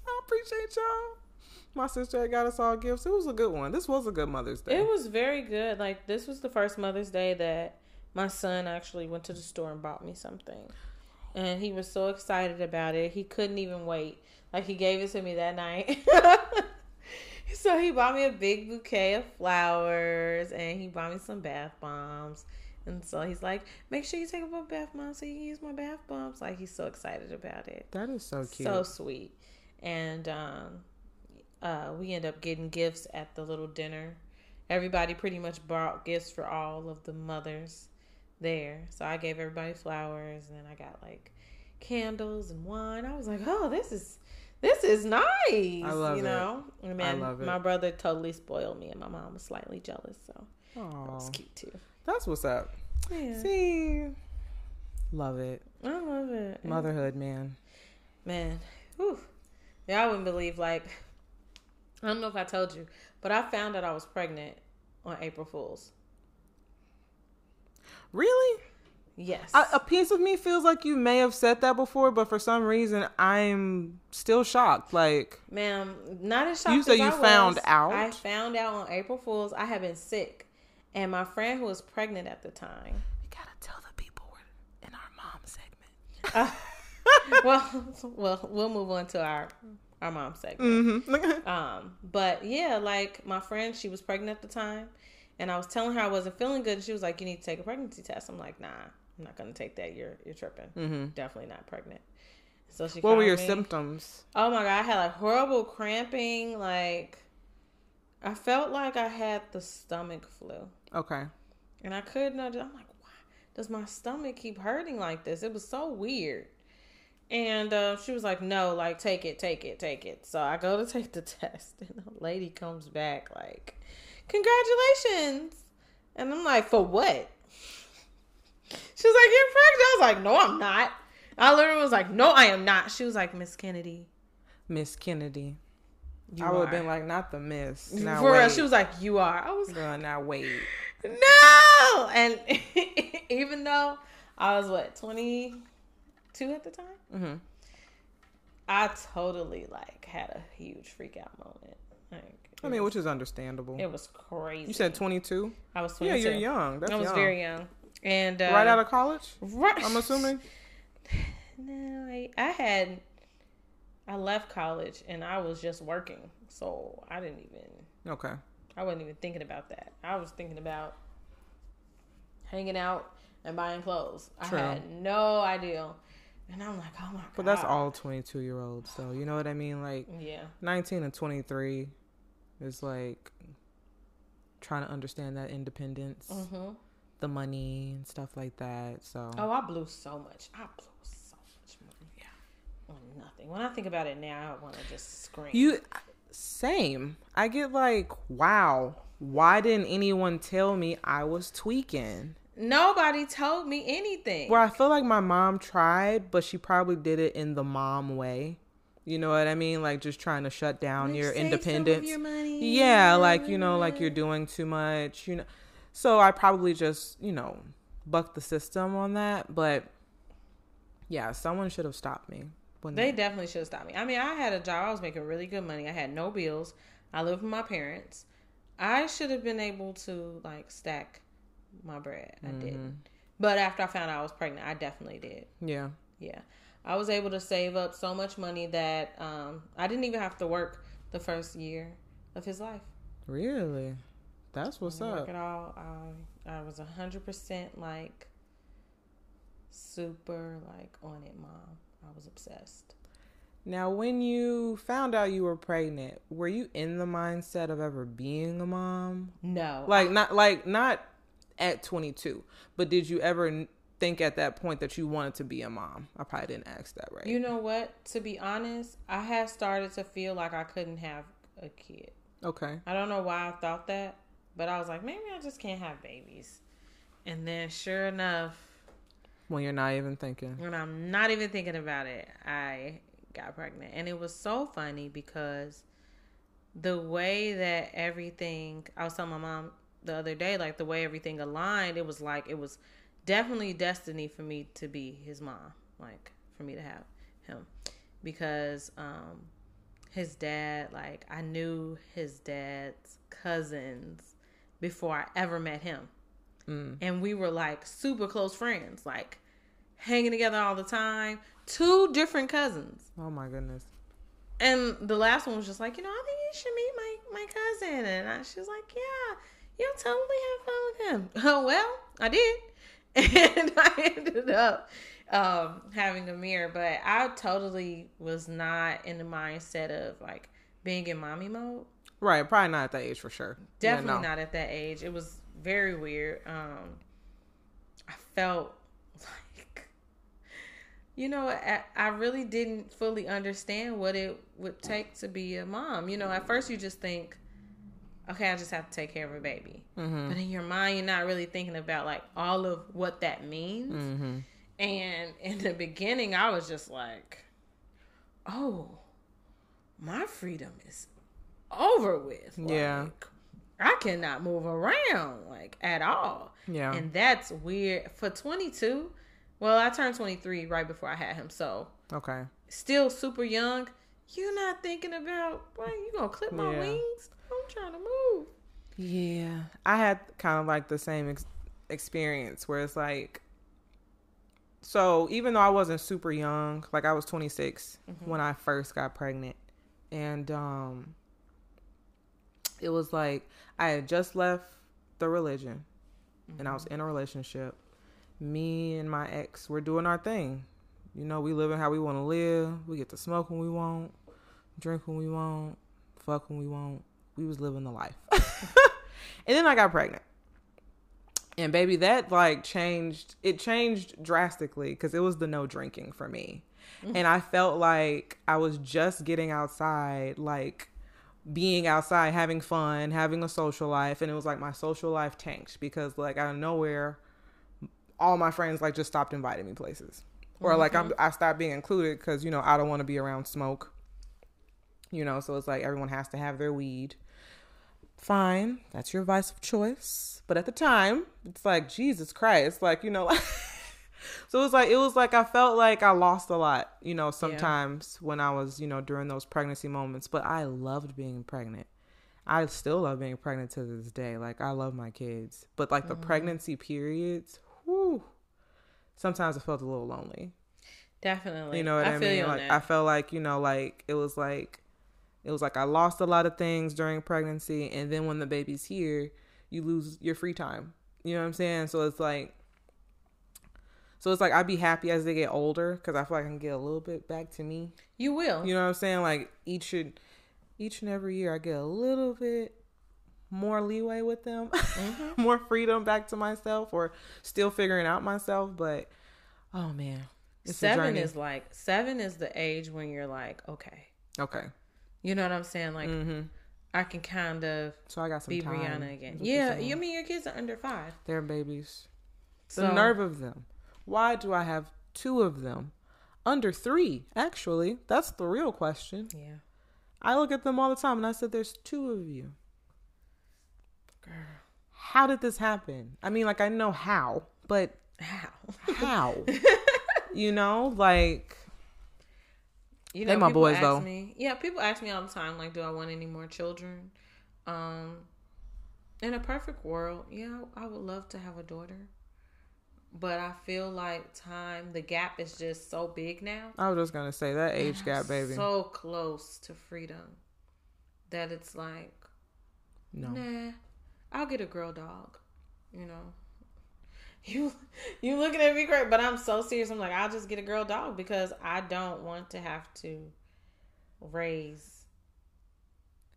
I appreciate y'all. My sister had got us all gifts. It was a good one. This was a good Mother's Day. It was very good. Like this was the first Mother's Day that my son actually went to the store and bought me something. And he was so excited about it. He couldn't even wait. Like he gave it to me that night. so he bought me a big bouquet of flowers and he bought me some bath bombs. And so he's like, make sure you take a bath bomb so you can use my bath bombs. Like he's so excited about it. that is so cute. So sweet. And um, uh, we end up getting gifts at the little dinner. Everybody pretty much brought gifts for all of the mothers there. So I gave everybody flowers and then I got like candles and wine. I was like, oh, this is this is nice. I love you it. know? And then love it. my brother totally spoiled me and my mom was slightly jealous, so that was cute too. that's what's up. Yeah. See, love it. I love it. Motherhood, man. Man, whew. Yeah, I wouldn't believe like I don't know if I told you, but I found out I was pregnant on April Fools. Really? Yes. A piece of me feels like you may have said that before, but for some reason, I'm still shocked. Like, Ma'am, not as shocked You say as you I found was. out? I found out on April Fools. I had been sick, and my friend who was pregnant at the time. you gotta tell the people we're in our mom segment. well, well, we'll move on to our our mom segment. Mm-hmm. Um, but yeah, like my friend, she was pregnant at the time, and I was telling her I wasn't feeling good, and she was like, "You need to take a pregnancy test." I'm like, "Nah, I'm not gonna take that. You're you're tripping. mm-hmm. Definitely not pregnant." So she. What were your me. symptoms? Oh my god, I had like horrible cramping. Like, I felt like I had the stomach flu, Okay. and I couldn't. I'm like, why does my stomach keep hurting like this? It was so weird. And uh, she was like, no, like, take it, take it, take it. So I go to take the test, and the lady comes back, like, congratulations. And I'm like, for what? She was like, you're pregnant. I was like, no, I'm not. I literally was like, no, I am not. She was like, Miss Kennedy. Miss Kennedy. You I would have been like, not the miss. Now For real, she was like, you are. I was like, now wait. no. And even though I was, what, 22 at the time? hmm I totally like had a huge freak out moment. Like, I mean, which is understandable. it was crazy. You said 22? I was twenty two. Yeah, you're young. That's I was young. very young, and uh, right out of college. right. I'm assuming. No, I, I had. I left college and I was just working, so I didn't even. Okay. I wasn't even thinking about that. I was thinking about hanging out and buying clothes. True. I had no idea, and I'm like, oh my god. But that's all 22 year olds. So you know what I mean? Like Yeah. 19 and 23 is like trying to understand that independence, hmm the money and stuff like that. So Oh, I blew so much. I blew so much money. Yeah. On nothing. When I think about it now, I want to just scream. you same. I get like, wow, why didn't anyone tell me I was tweaking? Nobody told me anything. Where I feel like my mom tried, but she probably did it in the mom way. You know what I mean? Like just trying to shut down your save some of independence. your money. Yeah, like you know, like you're doing too much, you know. So I probably just, you know, bucked the system on that, but yeah, someone should have stopped me. When They definitely should have stopped me. I mean, I had a job. I was making really good money. I had no bills. I lived with my parents. I should have been able to like stack my bread. I Mm-hmm. didn't. But after I found out I was pregnant, I definitely did. yeah. Yeah. I was able to save up so much money that um, I didn't even have to work the first year of his life. Really? That's what's up. At all. I, I was a hundred percent like super like on it, mom. I was obsessed. Now, when you found out you were pregnant, were you in the mindset of ever being a mom? No, Like not like not at 22, but did you ever think at that point that you wanted to be a mom? I probably didn't ask that right. You know what? To be honest, I had started to feel like I couldn't have a kid. okay. I don't know why I thought that, but I was like, maybe I just can't have babies. And then, sure enough, When you're not even thinking. when I'm not even thinking about it, I got pregnant. And it was so funny because the way that everything, I was telling my mom the other day, like the way everything aligned, it was like it was definitely destiny for me to be his mom, like for me to have him. Because um his dad, like I knew his dad's cousins before I ever met him Mm. and we were like super close friends, like hanging together all the time. Two different cousins, Oh my goodness. and the last one was just like, you know, I think you should meet my my cousin, and I, she was like, yeah, you'll totally have fun with him. Oh well, I did, and I ended up um, having Amir. but I totally was not in the mindset of like being in mommy mode. Right, probably not at that age for sure. Yeah, Definitely no. not at that age. It was very weird. Um, I felt like, you know, I, I really didn't fully understand what it would take to be a mom. You know, at first you just think, okay, I just have to take care of a baby. Mm-hmm. But in your mind, you're not really thinking about like all of what that means. Mm-hmm. And in the beginning, I was just like, oh, my freedom is over with. Yeah. I cannot move around like at all. Yeah. And that's weird. For 22, well, I turned 23 right before I had him. So okay. still super young. You're not thinking about, well, you going to clip my Yeah. wings? Trying to move. Yeah, I had kind of like the same ex- experience where it's like, so even though I wasn't super young, like I was 26 when I first got pregnant, and um, it was like I had just left the religion, and I was in a relationship. Me and my ex, we're doing our thing. You know, we living how we want to live. We get to smoke when we want, drink when we want, fuck when we want. We was living the life. and then I got pregnant. And baby, that like changed. It changed drastically because it was the no drinking for me. Mm. and I felt like I was just getting outside, like being outside, having fun, having a social life, and it was like my social life tanked because like out of nowhere, all my friends like just stopped inviting me places, or like I'm, mm-hmm. I stopped being included because you know I don't want to be around smoke. You know, so it's like everyone has to have their weed. Fine, that's your vice of choice. But at the time, it's like Jesus Christ, like you know, like so it was like it was like I felt like I lost a lot, you know, sometimes yeah. when I was, you know, during those pregnancy moments. But I loved being pregnant. I still love being pregnant to this day. Like I love my kids, but like the mm-hmm. pregnancy periods, whoo, sometimes I felt a little lonely. Definitely, you know what I, I mean. like I felt like you know, like it was like it was like I lost a lot of things during pregnancy, and then when the baby's here, you lose your free time. You know what I'm saying? So it's like so it's like I'd be happy as they get older because I feel like I can get a little bit back to me. You will. You know what I'm saying? Like each and each and every year I get a little bit more leeway with them, mm-hmm. more freedom back to myself, or still figuring out myself. But oh man, seven is like seven is the age when you're like, okay, okay, you know what I'm saying? Like, mm-hmm. I can kind of so I got some be time, Brianna again. Yeah, you mean your kids are under five? They're babies. The so, nerve of them. Why do I have two of them? Under three, actually. That's the real question. Yeah. I look at them all the time and I said, There's two of you. Girl. How did this happen? I mean, like, I know how, but how? How? you know, like. You know, they my boys though. Me, yeah, people ask me all the time, like, do I want any more children? Um, in a perfect world, yeah, I would love to have a daughter but I feel like time, the gap is just so big now. I was just gonna say that age gap, baby, so close to freedom that it's like, no, nah, I'll get a girl dog. You know, you you looking at me great, but I'm so serious. I'm like, I'll just get a girl dog because I don't want to have to raise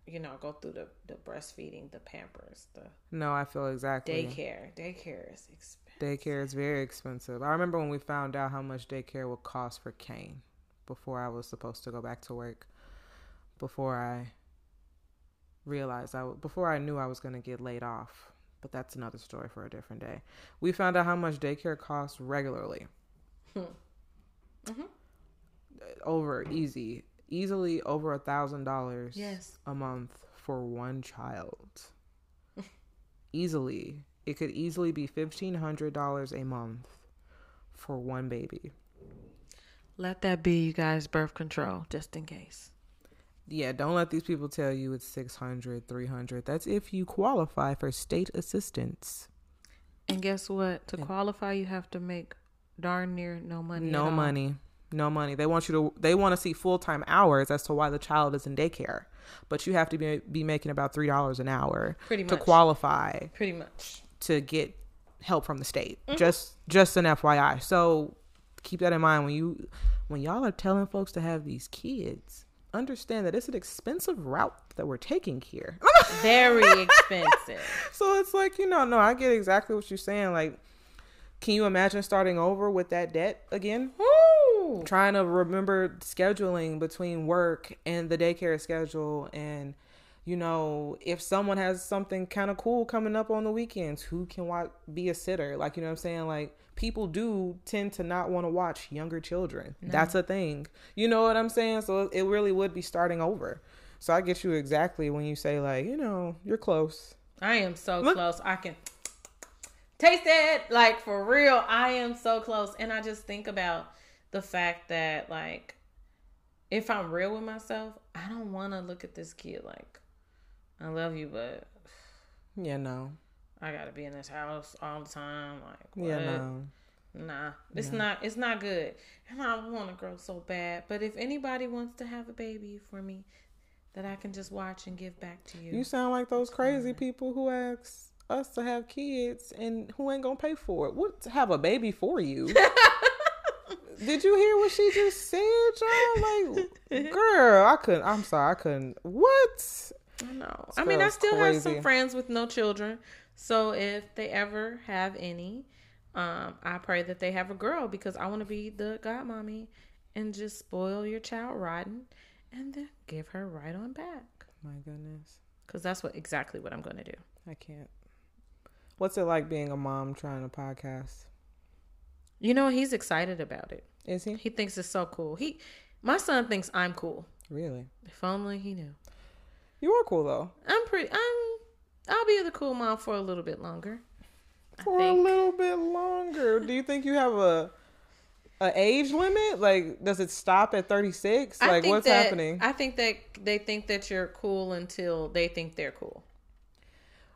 you know, go through the, the breastfeeding, the pampers, the No, I feel exactly. Daycare. Daycare is expensive. Daycare is very expensive. I remember when we found out how much daycare would cost for Kane before I was supposed to go back to work. Before I realized I before I knew I was going to get laid off. But that's another story for a different day. We found out how much daycare costs regularly. Hmm. Mm-hmm. Over easy, easily over a thousand dollars. Yes. A month for one child. easily it could easily be $1,500 a month for one baby. Let that be you guys birth control just in case. Yeah, don't let these people tell you it's 600, 300. That's if you qualify for state assistance. And guess what? To qualify, you have to make darn near no money. No money. No money. They want you to they want to see full-time hours as to why the child is in daycare. But you have to be be making about $3 an hour Pretty much. to qualify. Pretty much to get help from the state. Mm-hmm. Just just an FYI. So keep that in mind when you when y'all are telling folks to have these kids. Understand that it's an expensive route that we're taking here. Very expensive. so it's like, you know, no, I get exactly what you're saying. Like, can you imagine starting over with that debt again? Woo! Trying to remember scheduling between work and the daycare schedule and you know, if someone has something kind of cool coming up on the weekends, who can watch, be a sitter? Like, you know what I'm saying? Like, people do tend to not want to watch younger children. No. That's a thing. You know what I'm saying? So it really would be starting over. So I get you exactly when you say, like, you know, you're close. I am so Look. close. I can taste it. Like, for real, I am so close. And I just think about the fact that, like, if I'm real with myself, I don't want to look at this kid like, I love you, but yeah, no. I gotta be in this house all the time. Like, what? yeah, no. Nah, it's no. not. It's not good. And I want to grow so bad. But if anybody wants to have a baby for me, that I can just watch and give back to you. You sound like those crazy people who ask us to have kids and who ain't gonna pay for it. What have a baby for you? Did you hear what she just said, y'all? Like, girl, I couldn't. I'm sorry, I couldn't. What? I know. I mean, I still crazy. have some friends with no children. So if they ever have any, um, I pray that they have a girl because I want to be the godmommy and just spoil your child rotten and then give her right on back. My goodness. Because that's what exactly what I'm going to do. I can't. What's it like being a mom trying to podcast? You know, he's excited about it. Is he? He thinks it's so cool. He, my son thinks I'm cool. Really? If only he knew. You are cool though. I'm pretty. I'm. I'll be the cool mom for a little bit longer. I For a little bit longer. Do you think you have a a age limit? Like, does it stop at thirty six? Like, what's that- happening? I think that they think that you're cool until they think they're cool.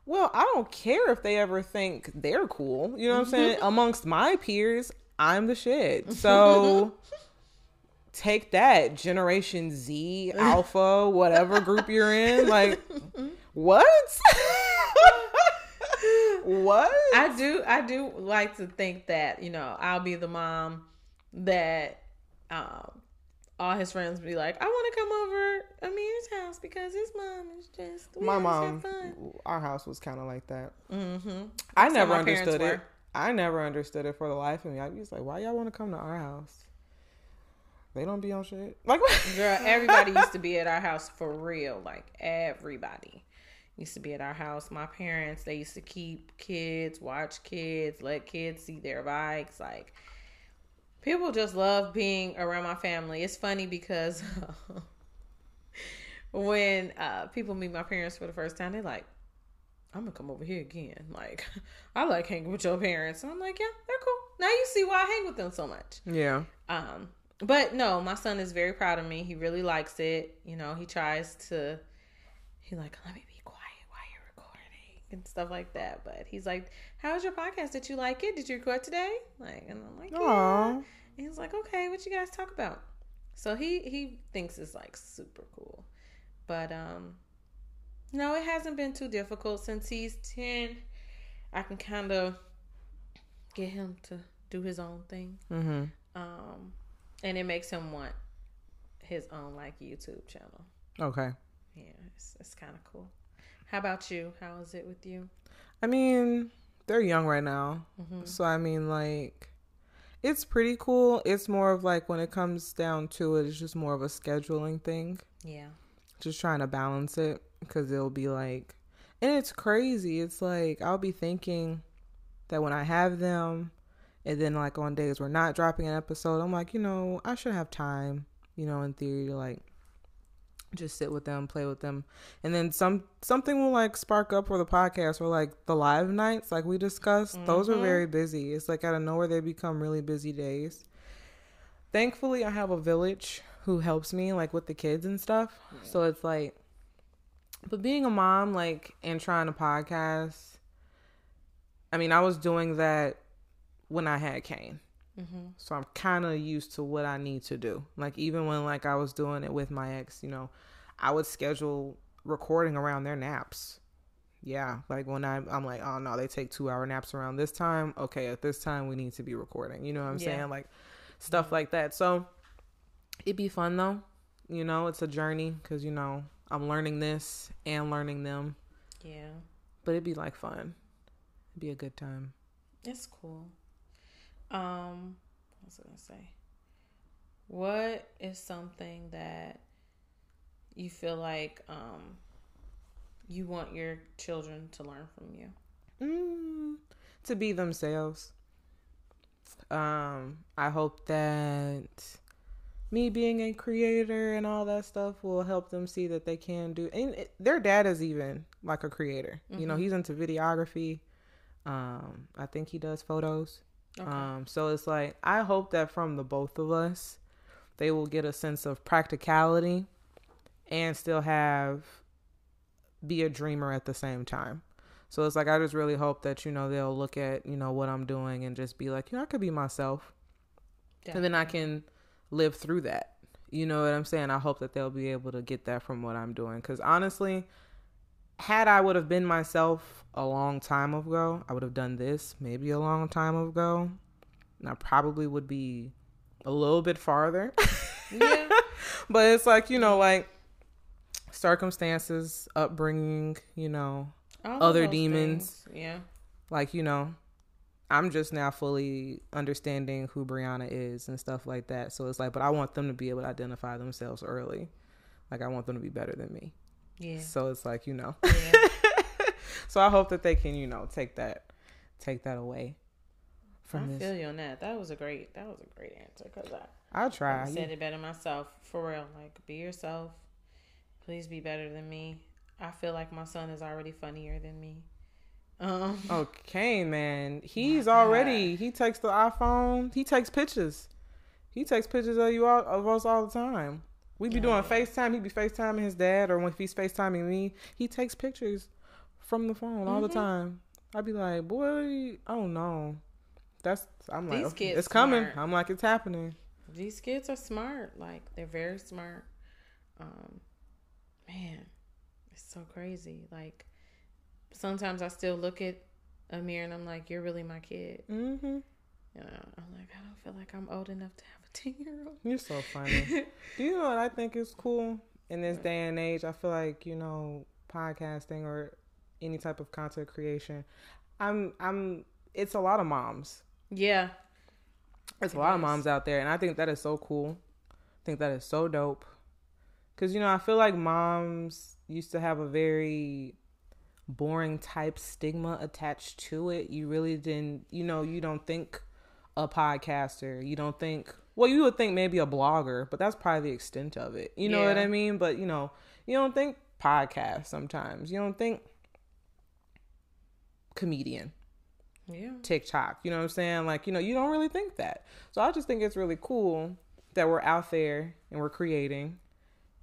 Well, I don't care if they ever think they're cool. You know what I'm saying? Amongst my peers, I'm the shit. So take that, Generation Z, Alpha, whatever group you're in. Like, what? What? I do. I do like to think that you know I'll be the mom that um, all his friends be like, I want to come over Amir's house because his mom is just my mom, our house was kind of like that. Mm-hmm. I never understood it. were. I never understood it for the life of me. I was like, why y'all want to come to our house? They don't be on shit. Like, Girl, everybody used to be at our house for real. Like everybody used to be at our house. My parents, they used to keep kids, watch kids, let kids see their bikes. Like people just love being around my family. It's funny because when uh, people meet my parents for the first time, they're like, I'm gonna come over here again. Like, I like hanging with your parents. And I'm like, yeah, they're cool. Now you see why I hang with them so much. yeah. Um, but no, my son is very proud of me. He really likes it. You know, he tries to. He like, let me be quiet while you're recording and stuff like that. But he's like, "How's your podcast? Did you like it? Did you record today?" Like, and I'm like, "Yeah." Aw. And he's like, "Okay, what you guys talk about?" So he he thinks it's like super cool, but um, no, it hasn't been too difficult since he's ten. I can kind of get him to do his own thing Mm-hmm. um, and it makes him want his own like YouTube channel. Okay. Yeah, it's, it's kind of cool. How about you? How is it with you? I mean, they're young right now. Mm-hmm. So, I mean, like, it's pretty cool. It's more of like when it comes down to it, it's just more of a scheduling thing. Yeah, Just trying to balance it because it'll be like, and it's crazy. It's like, I'll be thinking that when I have them, and then like on days we're not dropping an episode, I'm like, you know, I should have time, you know, in theory like just sit with them, play with them. And then some something will like spark up for the podcast or like the live nights like we discussed. Those are very mm-hmm. busy. It's like out of nowhere they become really busy days. Thankfully I have a village who helps me like with the kids and stuff. So it's like but being a mom like and trying to podcast I mean, I was doing that when I had Kane. Mm-hmm. So I'm kind of used to what I need to do. Like even when like I was doing it with my ex, you know, I would schedule recording around their naps. Yeah, like when I'm I'm like, oh no, they take 2-hour naps around this time. Okay, at this time we need to be recording. You know what I'm Yeah. saying? Like stuff like that. So it'd be fun though. You know, it's a journey cuz you know, I'm learning this and learning them, yeah, but it'd be like fun. It'd be a good time. it's cool. Um, what was I gonna say? What is something that you feel like um you want your children to learn from you? Mm, to be themselves. Um, I hope that me being a creator and all that stuff will help them see that they can do. And it, their dad is even like a creator. You know, he's into videography. Um, I think he does photos. Okay. Um, so it's like I hope that from the both of us, they will get a sense of practicality and still have be a dreamer at the same time. So it's like I just really hope that you know they'll look at you know what I'm doing and just be like, you know, I could be myself, and then I can live through that. You know what I'm saying? I hope that they'll be able to get that from what I'm doing. Because honestly, had I would have been myself a long time ago, I would have done this maybe a long time ago. And I probably would be a little bit farther. yeah, but it's like, you know, like circumstances, upbringing, you know, all Other demons. things. Yeah, like, you know, I'm just now fully understanding who Brianna is and stuff like that. So it's like, but I want them to be able to identify themselves early. Like I want them to be better than me. Yeah. So it's like, you know. Yeah. so I hope that they can, you know, take that take that away I from this. feel you on that. That was a great. That was a great answer because I, I'll I try. said it better myself. For real, like be yourself. Please be better than me. I feel like my son is already funnier than me. Um, Okay, man. He's already he takes the iPhone. He takes pictures. He takes pictures of you all of us all the time. We be doing FaceTime. He be FaceTiming his dad, or when he's FaceTiming me, he takes pictures from the phone all the Mhm. time. I'd be like, boy, oh no, that's I'm like, These kids it's coming. smart. I'm like, it's happening. these kids are smart. Like they're very smart. Um, man, it's so crazy. Like sometimes I still look at Amir and I'm like, "You're really my kid." Mm-hmm. You know, I'm like, I don't feel like I'm old enough to year old. You're so funny. Do you know what I think is cool in this day and age? I feel like you know podcasting or any type of content creation. I'm I'm. It's a lot of moms. Yeah, There's a lot of moms out there, and I think that is so cool. I think that is so dope. Cause you know I feel like moms used to have a very boring type stigma attached to it. You really didn't. You know you don't think a podcaster. You don't think. Well, you would think maybe a blogger, but that's probably the extent of it. You know what I mean? But you know, you don't think podcast sometimes. You don't think comedian. yeah. TikTok. You know what I'm saying? Like, you know, you don't really think that. So I just think it's really cool that we're out there and we're creating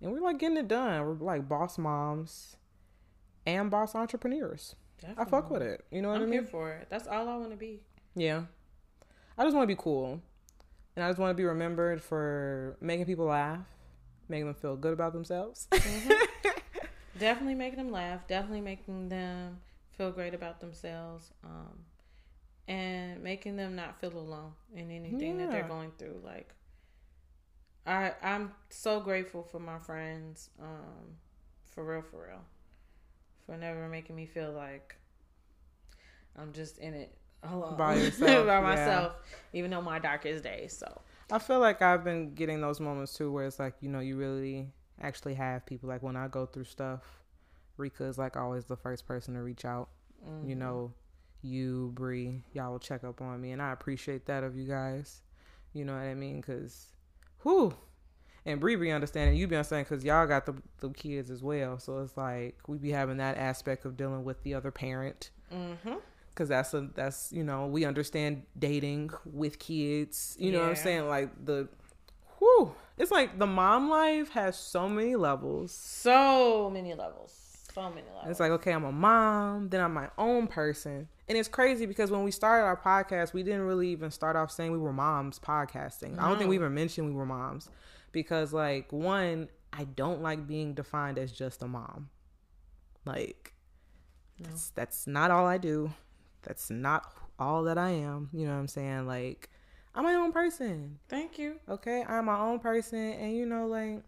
and we're like getting it done. We're like boss moms and boss entrepreneurs. I fuck with it. You know what I'm I here mean? for it. That's all I want to be. Yeah. I just want to be cool. And I just want to be remembered for making people laugh, making them feel good about themselves. Definitely making them laugh. Definitely making them feel great about themselves. Um, and making them not feel alone in anything that they're going through. Like, I I'm so grateful for my friends. Um, for real, for real, for never making me feel like I'm just in it alone By yourself, by yeah. myself, even though my darkest days. So I feel like I've been getting those moments too where it's like, you know, you really actually have people like when I go through stuff, Rika is like always the first person to reach out. mm-hmm. You know, you, Bree, y'all will check up on me and I appreciate that of you guys. You know what I mean? Cause, whew. And Bree be understanding, you be understanding because y'all got the, the kids as well. So it's like we be having that aspect of dealing with the other parent Mm-hmm. Because that's a that's you know we understand dating with kids you know what i'm saying? Like the whew it's like the mom life has so many levels. So many levels. So many levels. it's like okay i'm a mom then i'm my own person. And it's crazy because when we started our podcast we didn't really even start off saying we were moms podcasting. I don't think we even mentioned we were moms because like one i don't like being defined as just a mom. Like that's, that's not all i do that's not all that i am you know what i'm saying like i'm my own person Thank you. okay i'm my own person and you know like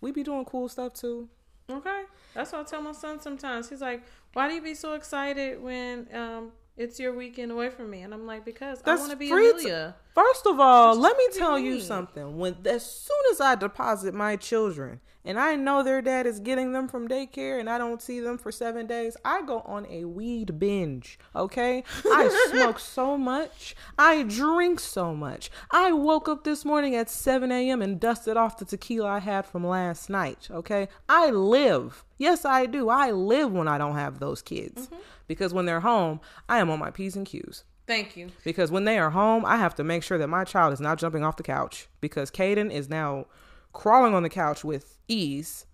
we be doing cool stuff too Okay. That's what I tell my son sometimes. He's like, Why do you be so excited when um it's your weekend away from me? And I'm like, Because I want to be free Amelia. First of all, let me tell you something. When as soon as I deposit my children and I know their dad is getting them from daycare and I don't see them for 7 days, I go on a weed binge, okay? I smoke so much. I drink so much. I woke up this morning at 7 a.m. and dusted off the tequila I had from last night, okay? I live. Yes, I do. I live when I don't have those kids. Because when they're home, I am on my P's and Q's. Thank you. Because when they are home, I have to make sure that my child is not jumping off the couch because Caden is now crawling on the couch with ease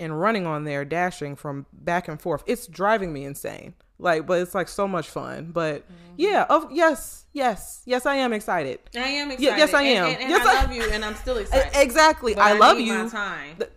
and running on there, dashing from back and forth. It's driving me insane. Like, but it's like so much fun. But mm-hmm. yeah, of yes, yes, yes, I am excited. I am excited. yes, I am. And, and Yes, I I- love you, and I'm still excited. exactly. But I love you. My time. Th-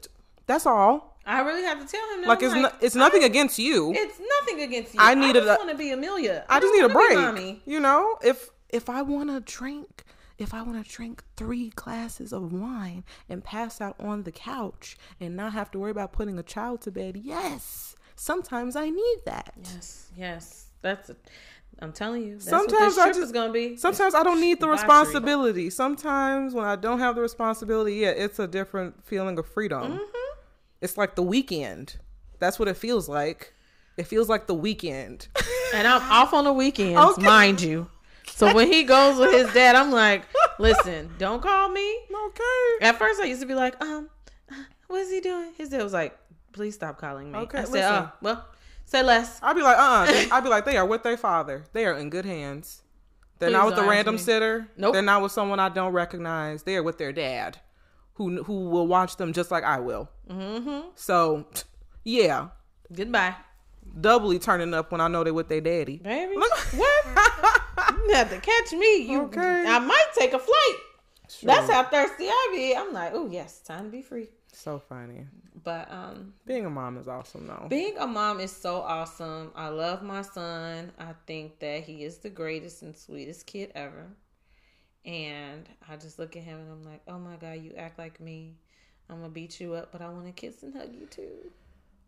That's all. I really have to tell him. That Like I'm it's no, it's nothing against you. It's nothing against you. I need. I just a- want to be Amelia. I just don't need a break. mommy. You know, if if I want to drink, if I want to drink three glasses of wine and pass out on the couch and not have to worry about putting a child to bed, yes, sometimes I need that. Yes, yes. That's. A, I'm telling you. That's Sometimes I just- gonna be. Sometimes I don't need the Debauchery. responsibility. Sometimes when I don't have the responsibility, yeah, it's a different feeling of freedom. Mm-hmm. It's like the weekend. That's what it feels like. It feels like the weekend. and I'm off on the weekends, Okay. mind you. So when he goes with his dad, I'm like, listen, don't call me. okay. At first, I used to be like, um, what is he doing? His dad was like, please stop calling me. Okay, I said, listen. oh, well, say less. I'd be like, uh, uh I'd be like, they are with their father. They are in good hands. They're Please not with a random sitter. Nope. They're not with someone I don't recognize. They are with their dad, who who will watch them just like I will. Mm-hmm. So, yeah, Goodbye, doubly turning up when I know they with their daddy. baby. What? You have to catch me. You, Okay. I might take a flight. True. That's how thirsty I be. I'm like, oh yes, time to be free. so funny. But um, Being a mom is awesome though. Being a mom is so awesome. I love my son. I think that he is the greatest and sweetest kid ever. And I just look at him and I'm like, oh my God, you act like me. I'm to beat you up, but I want to kiss and hug you too.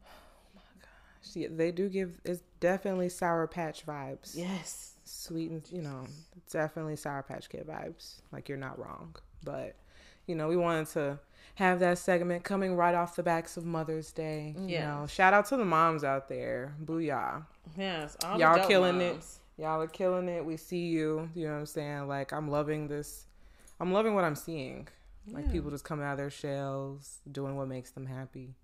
Oh my gosh! Yeah, they do give it's definitely sour patch vibes. Yes. Sweet and you know, definitely sour patch kid vibes. Like you're not wrong. But you know, we wanted to have that segment coming right off the backs of Mother's Day. You know, shout out to the moms out there. Booyah. Yes. All Y'all killing it. Y'all are killing it. We see you. You know what I'm saying? Like I'm loving this. I'm loving what I'm seeing. Like people just coming out of their shells, doing what makes them happy,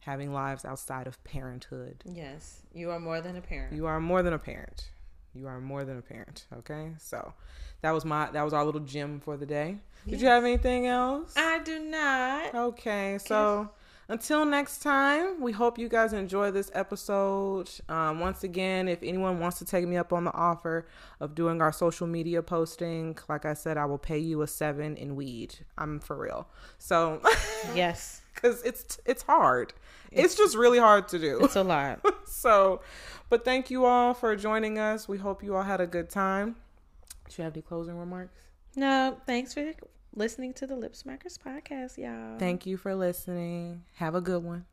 having lives outside of parenthood. Yes. You are more than a parent. You are more than a parent. You are more than a parent. Okay, so that was my that was our little gem for the day. Did you have anything else? I do not. Okay, so until next time, we hope you guys enjoy this episode. Um, once again, if anyone wants to take me up on the offer of doing our social media posting, like I said, I will pay you a seven in weed. I'm for real. So, Yes. because it's it's hard. It's just really hard to do. It's a lot. so, but thank you all for joining us. We hope you all had a good time. Do you have any closing remarks? no, thanks for listening to the Lipsmackers podcast, y'all. Thank you for listening. Have a good one.